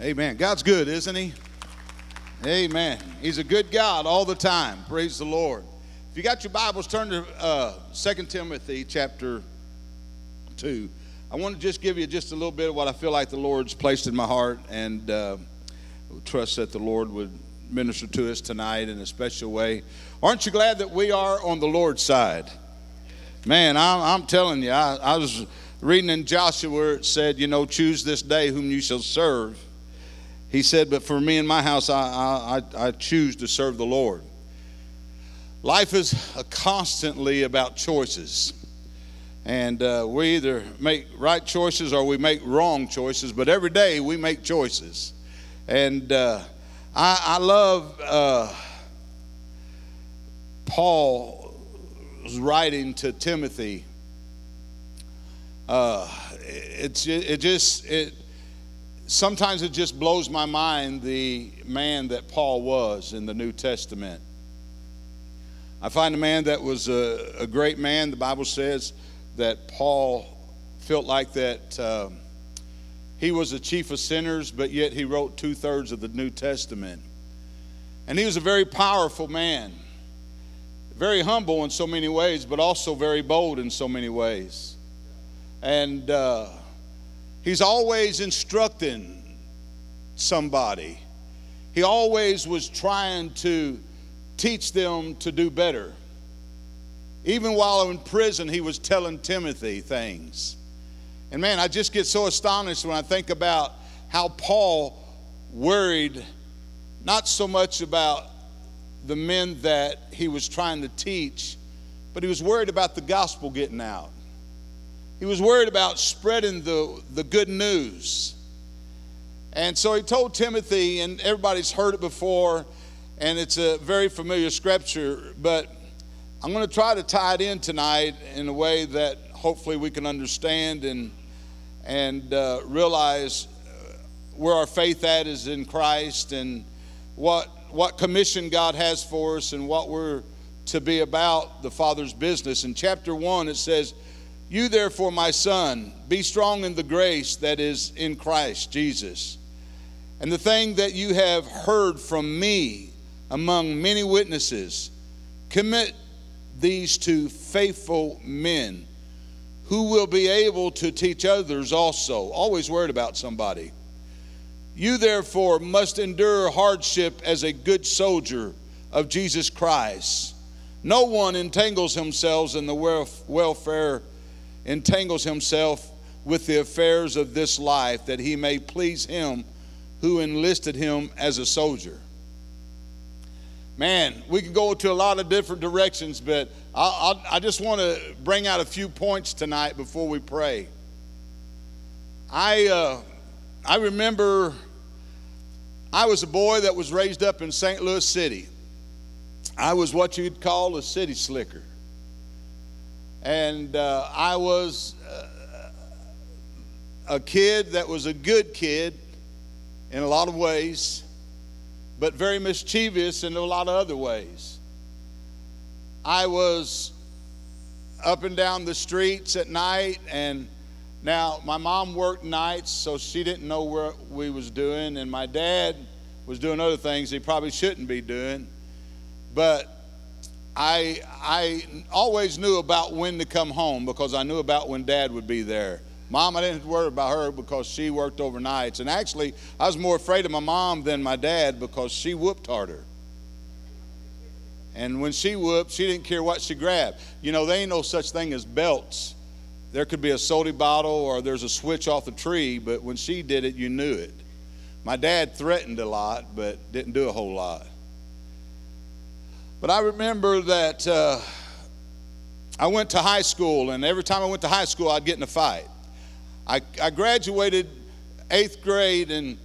Amen. God's good, isn't He? Amen. He's a good God all the time. Praise the Lord. If you got your Bibles, turn to uh, 2 Timothy chapter 2. I want to just give you just a little bit of what I feel like the Lord's placed in my heart, and uh, trust that the Lord would minister to us tonight in a special way. Aren't you glad that we are on the Lord's side? Man, I'm, I'm telling you, I, I was reading in Joshua where it said, you know, choose this day whom you shall serve. He said, but for me and my house, I, I, I choose to serve the Lord. Life is constantly about choices. And uh, we either make right choices or we make wrong choices, but every day we make choices. And uh, I, I, love uh, Paul's writing to Timothy. Uh, it's it just it sometimes it just blows my mind the man that Paul was in the New Testament. I find a man that was a, a great man. The Bible says that Paul felt like that um, he was a chief of sinners, but yet he wrote two thirds of the New Testament. And he was a very powerful man, very humble in so many ways, but also very bold in so many ways. And uh, he's always instructing somebody, he always was trying to teach them to do better. Even while in prison, he was telling Timothy things. And man, I just get so astonished when I think about how Paul worried not so much about the men that he was trying to teach, but he was worried about the gospel getting out. He was worried about spreading the, the good news. And so he told Timothy, and everybody's heard it before, and it's a very familiar scripture, but I'm going to try to tie it in tonight in a way that hopefully we can understand and and uh, realize uh, where our faith at is in Christ and what what commission God has for us and what we're to be about the Father's business. In chapter 1 it says, "You therefore, my son, be strong in the grace that is in Christ Jesus. And the thing that you have heard from me among many witnesses. Commit these to faithful men who will be able to teach others also. Always worried about somebody. You therefore must endure hardship as a good soldier of Jesus Christ. No one entangles himself in the welfare, entangles himself with the affairs of this life that he may please him who enlisted him as a soldier. Man, we can go to a lot of different directions, but i i i just want to bring out a few points tonight before we pray. I, uh, I remember I was a boy that was raised up in St. Louis City. I was what you'd call a city slicker. And uh, I was uh, a kid that was a good kid in a lot of ways but very mischievous in a lot of other ways. I was up and down the streets at night and now my mom worked nights so she didn't know what we was doing and my dad was doing other things he probably shouldn't be doing but I I always knew about when to come home because I knew about when dad would be there Mom, I didn't worry about her because she worked overnights. And actually, I was more afraid of my mom than my dad because she whooped harder. And when she whooped, she didn't care what she grabbed. You know, there ain't no such thing as belts. There could be a soda bottle or there's a switch off the tree, but when she did it, you knew it. My dad threatened a lot, but didn't do a whole lot. But I remember that uh, I went to high school, and every time I went to high school, I'd get in a fight. I, I graduated eighth grade, and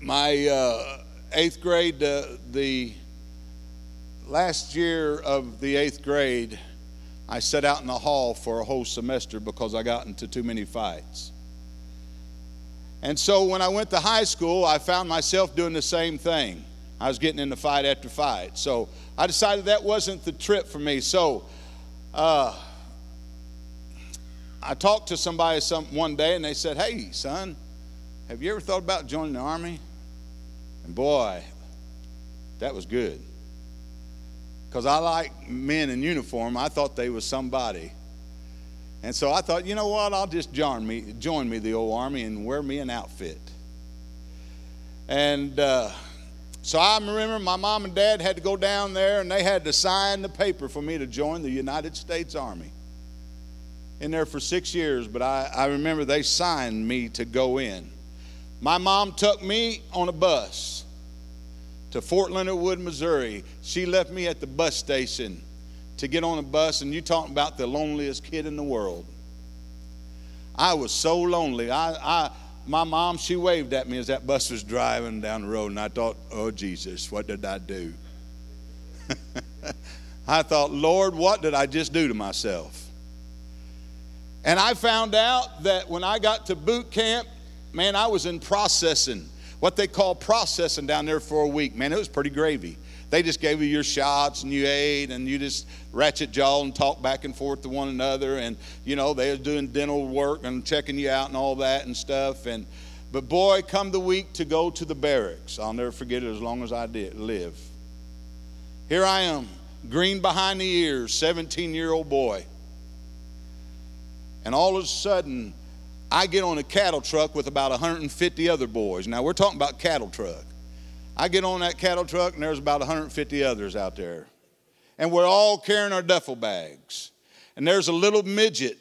my uh, eighth grade, uh, the last year of the eighth grade, I sat out in the hall for a whole semester because I got into too many fights. And so when I went to high school, I found myself doing the same thing. I was getting into fight after fight. So I decided that wasn't the trip for me. So uh, I talked to somebody some, one day and they said, Hey, son, Have you ever thought about joining the army? And boy, that was good. Because I like men in uniform. I thought they was somebody. And so I thought, you know what? I'll just join me, join me the old army and wear me an outfit. And uh, so I remember my mom and dad had to go down there and they had to sign the paper for me to join the United States Army. In there for six years, but I, I remember they signed me to go in. My mom took me on a bus to Fort Leonard Wood, Missouri. She left me at the bus station to get on a bus, and you talking about the loneliest kid in the world. I was so lonely. I, I, my mom, she waved at me as that bus was driving down the road, and I thought, oh, Jesus, what did I do? I thought, Lord, what did I just do to myself? And I found out that when I got to boot camp, man, I was in processing, what they call processing down there for a week. Man, it was pretty gravy. They just gave you your shots and you ate and you just ratchet jaw and talk back and forth to one another. And, you know, they was doing dental work and checking you out and all that and stuff. And, but boy, come the week to go to the barracks. I'll never forget it as long as I did live. Here I am, green behind the ears, 17 year old boy. And all of a sudden, I get on a cattle truck with about 150 other boys. Now, we're talking about cattle truck. I get on that cattle truck, and there's about 150 others out there. And we're all carrying our duffel bags. And there's a little midget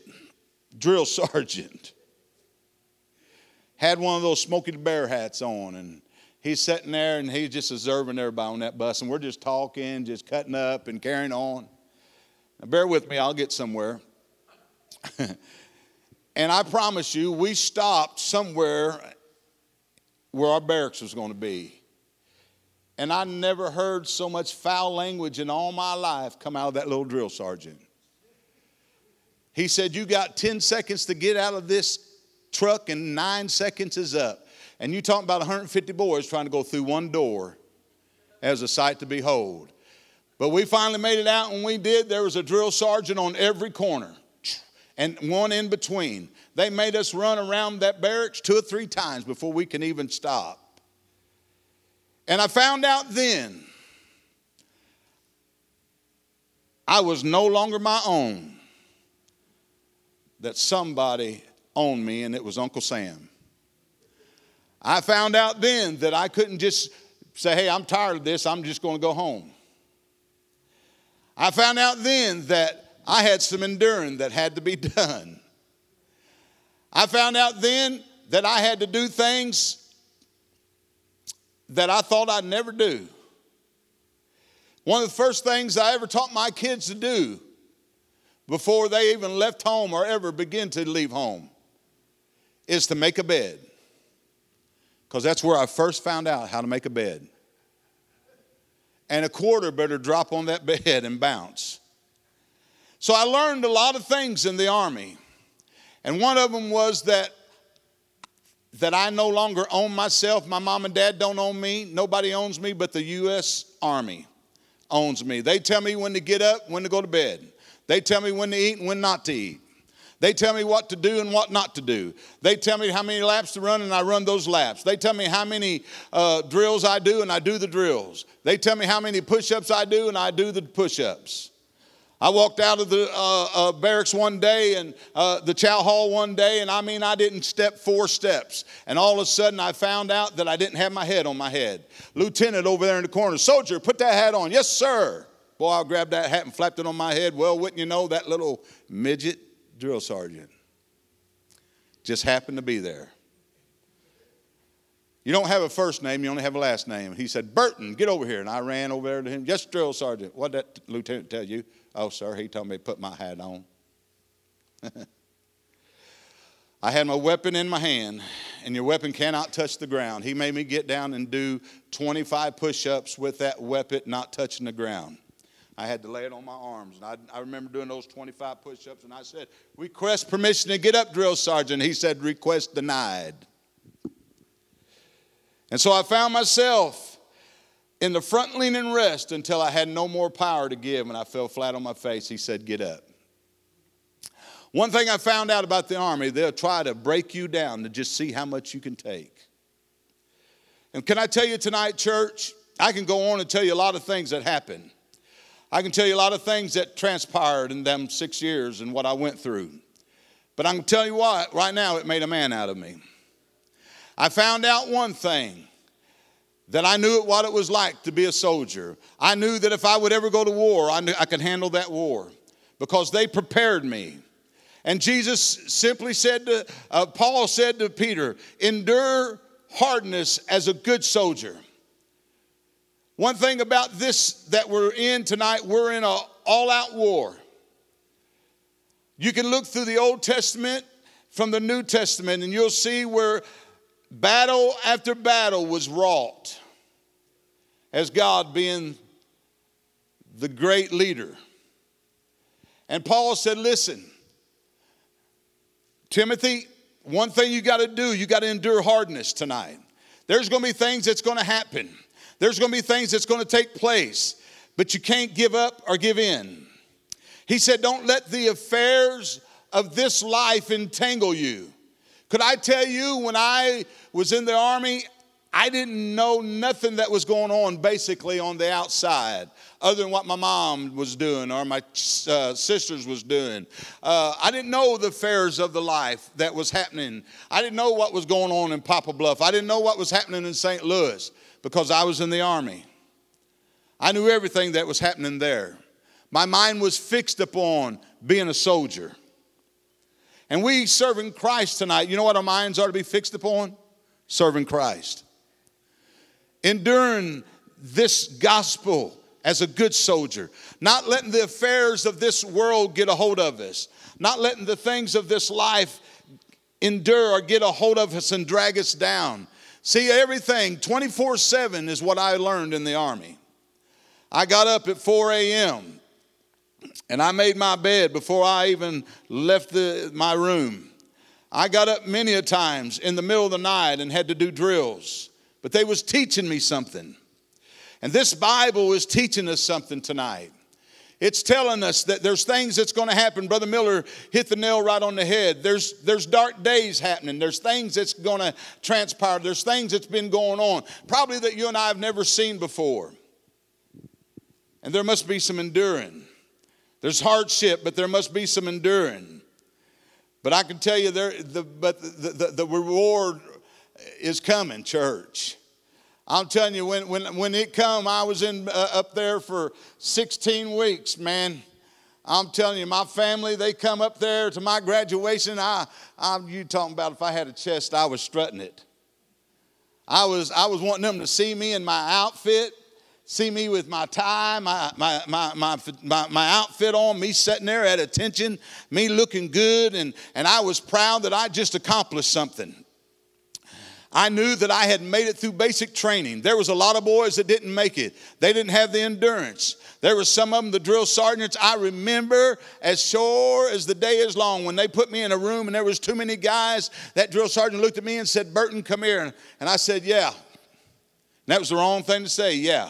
drill sergeant. Had one of those Smokey the Bear hats on, and he's sitting there and he's just observing everybody on that bus, and we're just talking, just cutting up and carrying on. Now, bear with me, I'll get somewhere. and I promise you, we stopped somewhere where our barracks was going to be. And I never heard so much foul language in all my life come out of that little drill sergeant. He said, You got 10 seconds to get out of this truck, and nine seconds is up. And you talking about 150 boys trying to go through one door as a sight to behold. But we finally made it out, and we did. There was a drill sergeant on every corner and one in between. They made us run around that barracks two or three times before we can even stop. And I found out then I was no longer my own, that somebody owned me, and it was Uncle Sam. I found out then that I couldn't just say, hey, I'm tired of this, I'm just going to go home. I found out then that I had some enduring that had to be done. I found out then that I had to do things that I thought I'd never do. One of the first things I ever taught my kids to do before they even left home or ever begin to leave home is to make a bed. Because that's where I first found out how to make a bed. And a quarter better drop on that bed and bounce. So I learned a lot of things in the Army. And one of them was that that I no longer own myself. My mom and dad don't own me. Nobody owns me but the U.S. Army owns me. They tell me when to get up, when to go to bed. They tell me when to eat and when not to eat. They tell me what to do and what not to do. They tell me how many laps to run and I run those laps. They tell me how many uh, drills I do and I do the drills. They tell me how many push ups I do and I do the push ups. I walked out of the uh, uh, barracks one day and uh, the chow hall one day, and I mean, I didn't step four steps. And all of a sudden, I found out that I didn't have my head on my head. Lieutenant over there in the corner, soldier, put that hat on. Yes, sir. Boy, I grabbed that hat and flapped it on my head. Well, wouldn't you know, that little midget drill sergeant just happened to be there. You don't have a first name, you only have a last name. He said, Burton, get over here. And I ran over there to him. Yes, drill sergeant. What did that lieutenant tell you? Oh, sir, he told me to put my hat on. I had my weapon in my hand, and your weapon cannot touch the ground. He made me get down and do 25 push ups with that weapon not touching the ground. I had to lay it on my arms. And I, I remember doing those 25 push ups, and I said, Request permission to get up, drill sergeant. He said, Request denied. And so I found myself in the front leaning rest until I had no more power to give and I fell flat on my face. He said, Get up. One thing I found out about the Army, they'll try to break you down to just see how much you can take. And can I tell you tonight, church, I can go on and tell you a lot of things that happened. I can tell you a lot of things that transpired in them six years and what I went through. But I can tell you what, right now, it made a man out of me. I found out one thing that I knew what it was like to be a soldier. I knew that if I would ever go to war, I, knew I could handle that war because they prepared me. And Jesus simply said to, uh, Paul said to Peter, endure hardness as a good soldier. One thing about this that we're in tonight, we're in an all out war. You can look through the Old Testament from the New Testament and you'll see where battle after battle was wrought as God being the great leader. And Paul said, Listen, Timothy, one thing you got to do, you got to endure hardness tonight. There's going to be things that's going to happen. There's going to be things that's going to take place, but you can't give up or give in. He said, Don't let the affairs of this life entangle you. Could I tell you, when I was in the army, I didn't know nothing that was going on basically on the outside other than what my mom was doing or my uh, sisters was doing. Uh, I didn't know the affairs of the life that was happening. I didn't know what was going on in Poplar Bluff. I didn't know what was happening in St. Louis because I was in the army. I knew everything that was happening there. My mind was fixed upon being a soldier. And we serving Christ tonight, you know what our minds are to be fixed upon? Serving Christ. Enduring this gospel as a good soldier, not letting the affairs of this world get a hold of us, not letting the things of this life endure or get a hold of us and drag us down. See, everything 24 7 is what I learned in the Army. I got up at 4 a.m. and I made my bed before I even left the, my room. I got up many a times in the middle of the night and had to do drills, but they was teaching me something. And this Bible is teaching us something tonight. It's telling us that there's things that's going to happen. Brother Miller hit the nail right on the head. There's, there's dark days happening. There's things that's going to transpire. There's things that's been going on, probably that you and I have never seen before. And there must be some enduring. There's hardship, but there must be some enduring. But I can tell you, there, the, but the, the, the reward is coming, church. I'm telling you, when, when, when it come, I was in uh, up there for 16 weeks, man. I'm telling you, my family, they come up there to my graduation. I, I, you talking about if I had a chest, I was strutting it. I was, I was wanting them to see me in my outfit, see me with my tie, my, my, my, my, my, outfit on, me sitting there at attention, me looking good, and, and I was proud that I just accomplished something. I knew that I had made it through basic training. There was a lot of boys that didn't make it. They didn't have the endurance. There were some of them, the drill sergeants, I remember as sure as the day is long, when they put me in a room and there was too many guys, that drill sergeant looked at me and said, Burton, come here. And I said, yeah. And that was the wrong thing to say, yeah.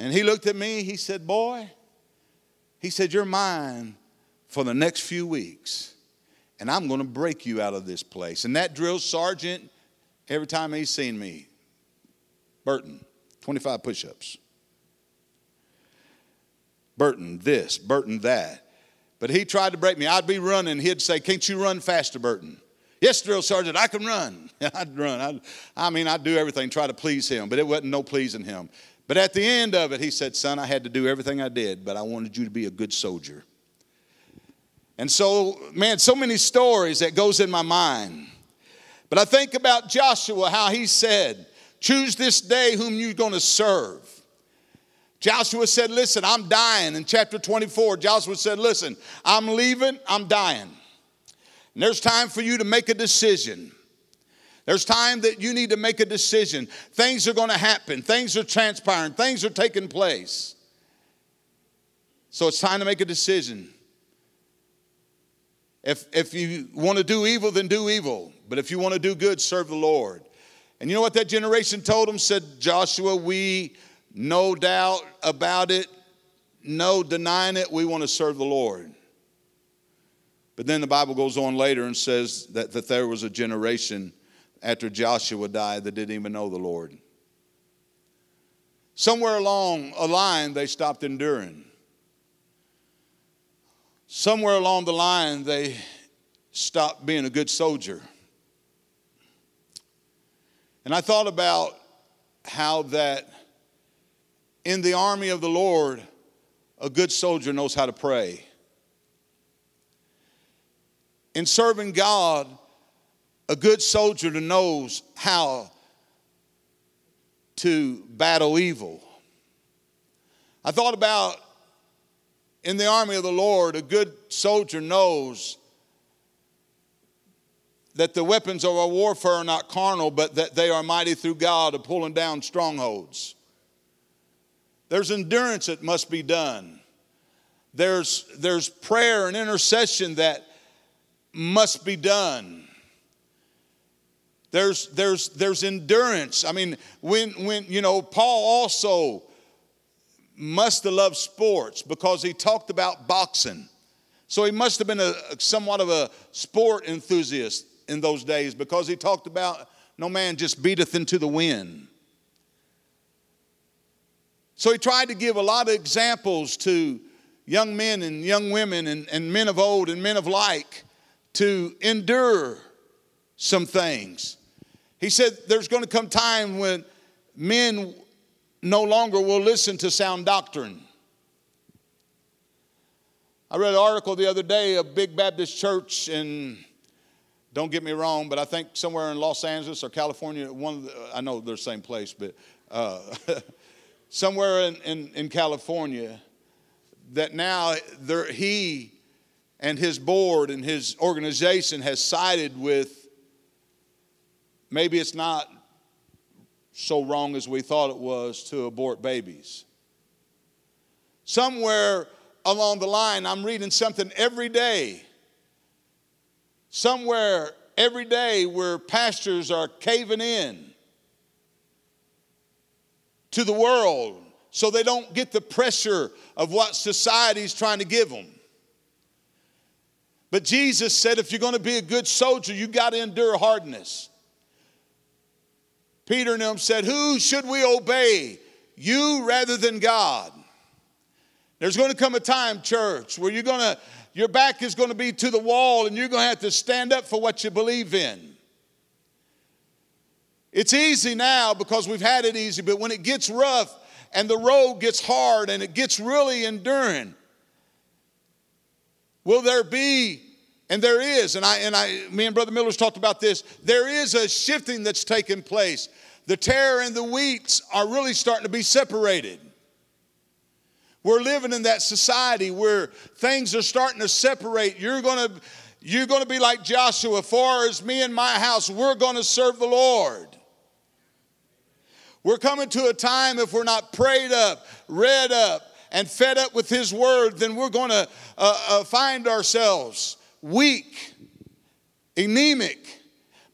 And he looked at me, he said, boy, he said, you're mine for the next few weeks and I'm to break you out of this place. And that drill sergeant, every time he's seen me, Burton, 25 push ups. Burton, this, Burton, that. But he tried to break me. I'd be running. He'd say, Can't you run faster, Burton? Yes, drill sergeant, I can run. I'd run. I'd, I mean, I'd do everything, try to please him, but it wasn't no pleasing him. But at the end of it, he said, Son, I had to do everything I did, but I wanted you to be a good soldier. And so, man, so many stories that goes in my mind. But I think about Joshua, how he said, choose this day whom you're going to serve. Joshua said, listen, I'm dying. In chapter 24, Joshua said, listen, I'm leaving, I'm dying. And there's time for you to make a decision. There's time that you need to make a decision. Things are going to happen, things are transpiring, things are taking place. So it's time to make a decision. If, if you want to do evil, then do evil. But if you want to do good, serve the Lord. And you know what that generation told them? Said, Joshua, we no doubt about it. no denying it, we want to serve the Lord. But then the Bible goes on later and says that, that there was a generation after Joshua died that didn't even know the Lord. Somewhere along a line, they stopped enduring. Somewhere along the line, they stopped being a good soldier. And I thought about how that in the army of the Lord, a good soldier knows how to pray. In serving God, a good soldier knows how to battle evil. I thought about in the army of the Lord, a good soldier knows that the weapons of our warfare are not carnal, but that they are mighty through God of pulling down strongholds. There's endurance that must be done. There's, there's prayer and intercession that must be done. There's, there's, there's endurance. I mean, when, when, you know, Paul also must have loved sports because he talked about boxing. So he must have been a, somewhat of a sport enthusiast in those days because he talked about no man just beateth into the wind. So he tried to give a lot of examples to young men and young women and, and men of old and men of like to endure some things. He said there's going to come time when men no longer will listen to sound doctrine. I read an article the other day, a big Baptist church in, don't get me wrong, but I think somewhere in Los Angeles or California, one the, I know they're the same place, but uh, somewhere in, in, in, California, that now he and his board and his organization has sided with maybe it's not so wrong as we thought it was to abort babies. Somewhere along the line, I'm reading something every day. Somewhere every day where pastors are caving in to the world so they don't get the pressure of what society's trying to give them. But Jesus said if you're going to be a good soldier, you got to endure hardness. Peter and them said, Who should we obey? You rather than God. There's going to come a time, church, where you're going to, your back is going to be to the wall and you're going to have to stand up for what you believe in. It's easy now because we've had it easy, but when it gets rough and the road gets hard and it gets really enduring, will there be and there is, and I and I, me and Brother Miller's talked about this. There is a shifting that's taking place. The tare and the wheats are really starting to be separated. We're living in that society where things are starting to separate. You're gonna, you're gonna be like Joshua. Far as me and my house, we're gonna serve the Lord. We're coming to a time if we're not prayed up, read up, and fed up with His Word, then we're going to uh, uh, find ourselves weak, anemic.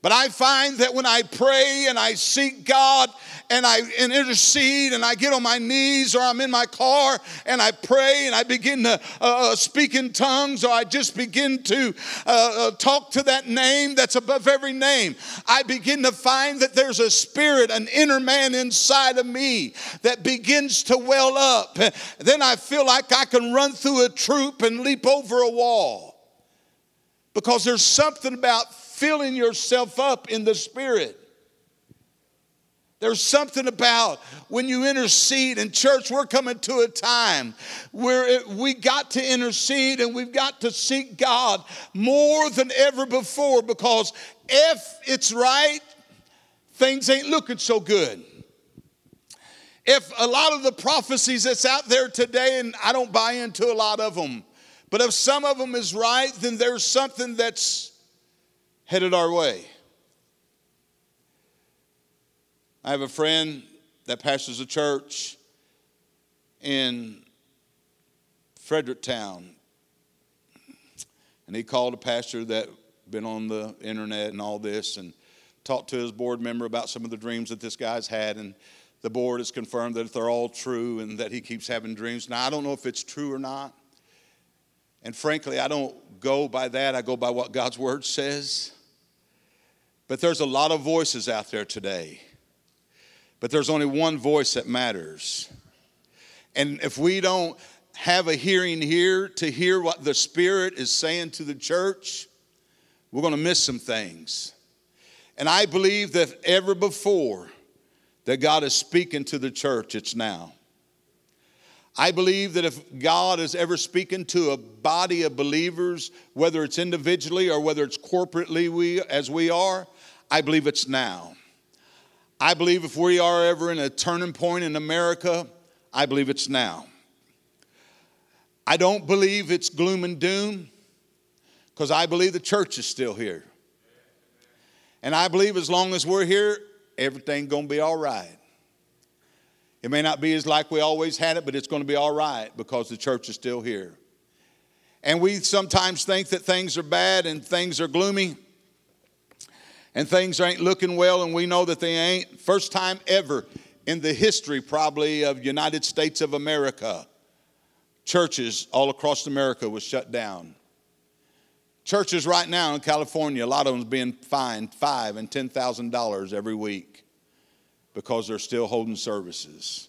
But I find that when I pray and I seek God and I and intercede and I get on my knees or I'm in my car and I pray and I begin to uh, uh speak in tongues or I just begin to uh, uh, talk to that name that's above every name, I begin to find that there's a spirit, an inner man inside of me that begins to well up. Then I feel like I can run through a troop and leap over a wall because there's something about filling yourself up in the spirit. There's something about when you intercede in church, we're coming to a time where it, we got to intercede and we've got to seek God more than ever before because if it's right, things ain't looking so good. If a lot of the prophecies that's out there today, and I don't buy into a lot of them, but if some of them is right, then there's something that's headed our way. I have a friend that pastors a church in Fredericktown. And he called a pastor that been on the internet and all this and talked to his board member about some of the dreams that this guy's had and the board has confirmed that they're all true and that he keeps having dreams. Now, I don't know if it's true or not. And frankly, I don't go by that. I go by what God's word says. But there's a lot of voices out there today. But there's only one voice that matters. And if we don't have a hearing here to hear what the Spirit is saying to the church, we're going to miss some things. And I believe that ever before that God is speaking to the church, it's now. I believe that if God is ever speaking to a body of believers, whether it's individually or whether it's corporately we, as we are, I believe it's now. I believe if we are ever in a turning point in America, I believe it's now. I don't believe it's gloom and doom because I believe the church is still here. And I believe as long as we're here, everything's going to be all right. It may not be as like we always had it, but it's going to be all right because the church is still here. And we sometimes think that things are bad and things are gloomy and things ain't looking well, and we know that they ain't. First time ever in the history, probably, of United States of America, churches all across America was shut down. Churches right now in California, a lot of them being fined five and ten thousand dollars every week because they're still holding services.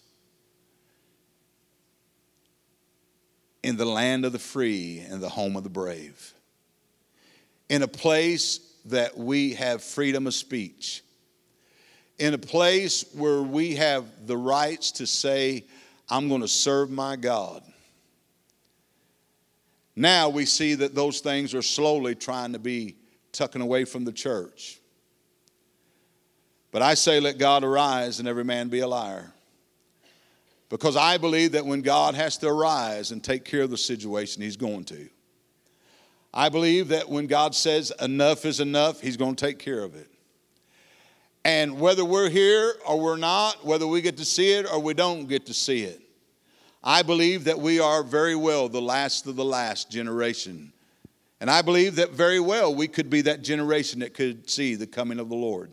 In the land of the free and the home of the brave. In a place that we have freedom of speech. In a place where we have the rights to say, I'm going to serve my God. Now we see that those things are slowly trying to be tucking away from the church. But I say, let God arise and every man be a liar. Because I believe that when God has to arise and take care of the situation, He's going to. I believe that when God says enough is enough, He's going to take care of it. And whether we're here or we're not, whether we get to see it or we don't get to see it, I believe that we are very well the last of the last generation. And I believe that very well we could be that generation that could see the coming of the Lord.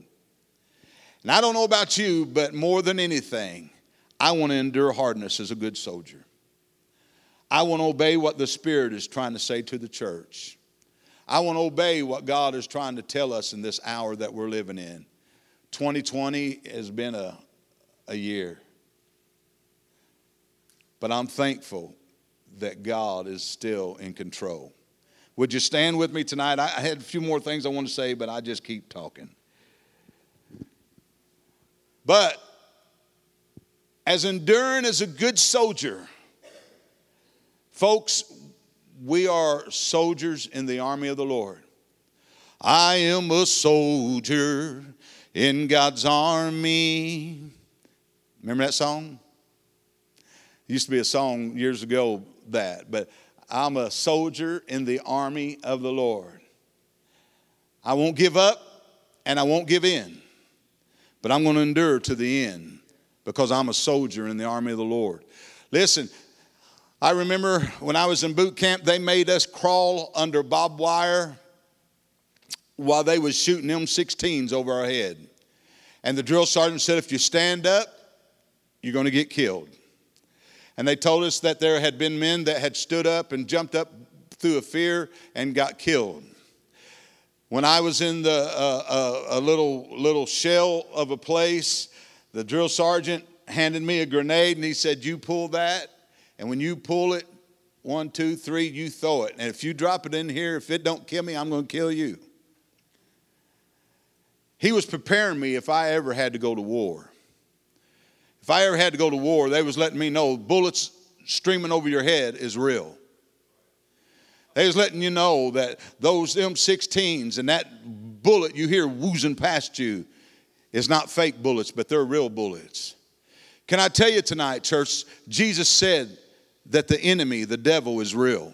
And I don't know about you, but more than anything, I want to endure hardness as a good soldier. I want to obey what the Spirit is trying to say to the church. I want to obey what God is trying to tell us in this hour that we're living in. 2020 has been a, a year but I'm thankful that God is still in control. Would you stand with me tonight? I had a few more things I want to say, but I just keep talking. But as enduring as a good soldier, folks, we are soldiers in the army of the Lord. I am a soldier in God's army. Remember that song? Used to be a song years ago that, but I'm a soldier in the army of the Lord. I won't give up and I won't give in, but I'm going to endure to the end because I'm a soldier in the army of the Lord. Listen, I remember when I was in boot camp, they made us crawl under barbed wire while they was shooting M16s over our head. And the drill sergeant said, if you stand up, you're going to get killed. And they told us that there had been men that had stood up and jumped up through a fear and got killed. When I was in the, uh, uh, a little, little shell of a place, the drill sergeant handed me a grenade and he said, You pull that, and when you pull it, one, two, three, you throw it. And if you drop it in here, if it don't kill me, I'm going to kill you. He was preparing me if I ever had to go to war. If I ever had to go to war, they was letting me know bullets streaming over your head is real. They was letting you know that those M16s and that bullet you hear woozing past you is not fake bullets, but they're real bullets. Can I tell you tonight, church? Jesus said that the enemy, the devil, is real.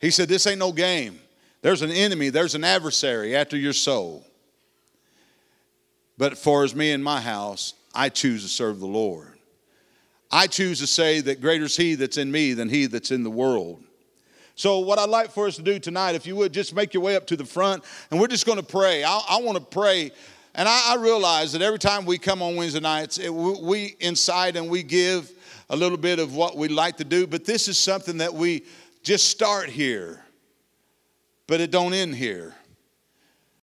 He said, This ain't no game. There's an enemy, there's an adversary after your soul. But for as me and my house, I choose to serve the Lord. I choose to say that greater is He that's in me than He that's in the world. So, what I'd like for us to do tonight, if you would, just make your way up to the front and we're just going to pray. I, I want to pray And I, I realize that every time we come on Wednesday nights, it, we, we incite and we give a little bit of what we like to do, but this is something that we just start here, but it don't end here.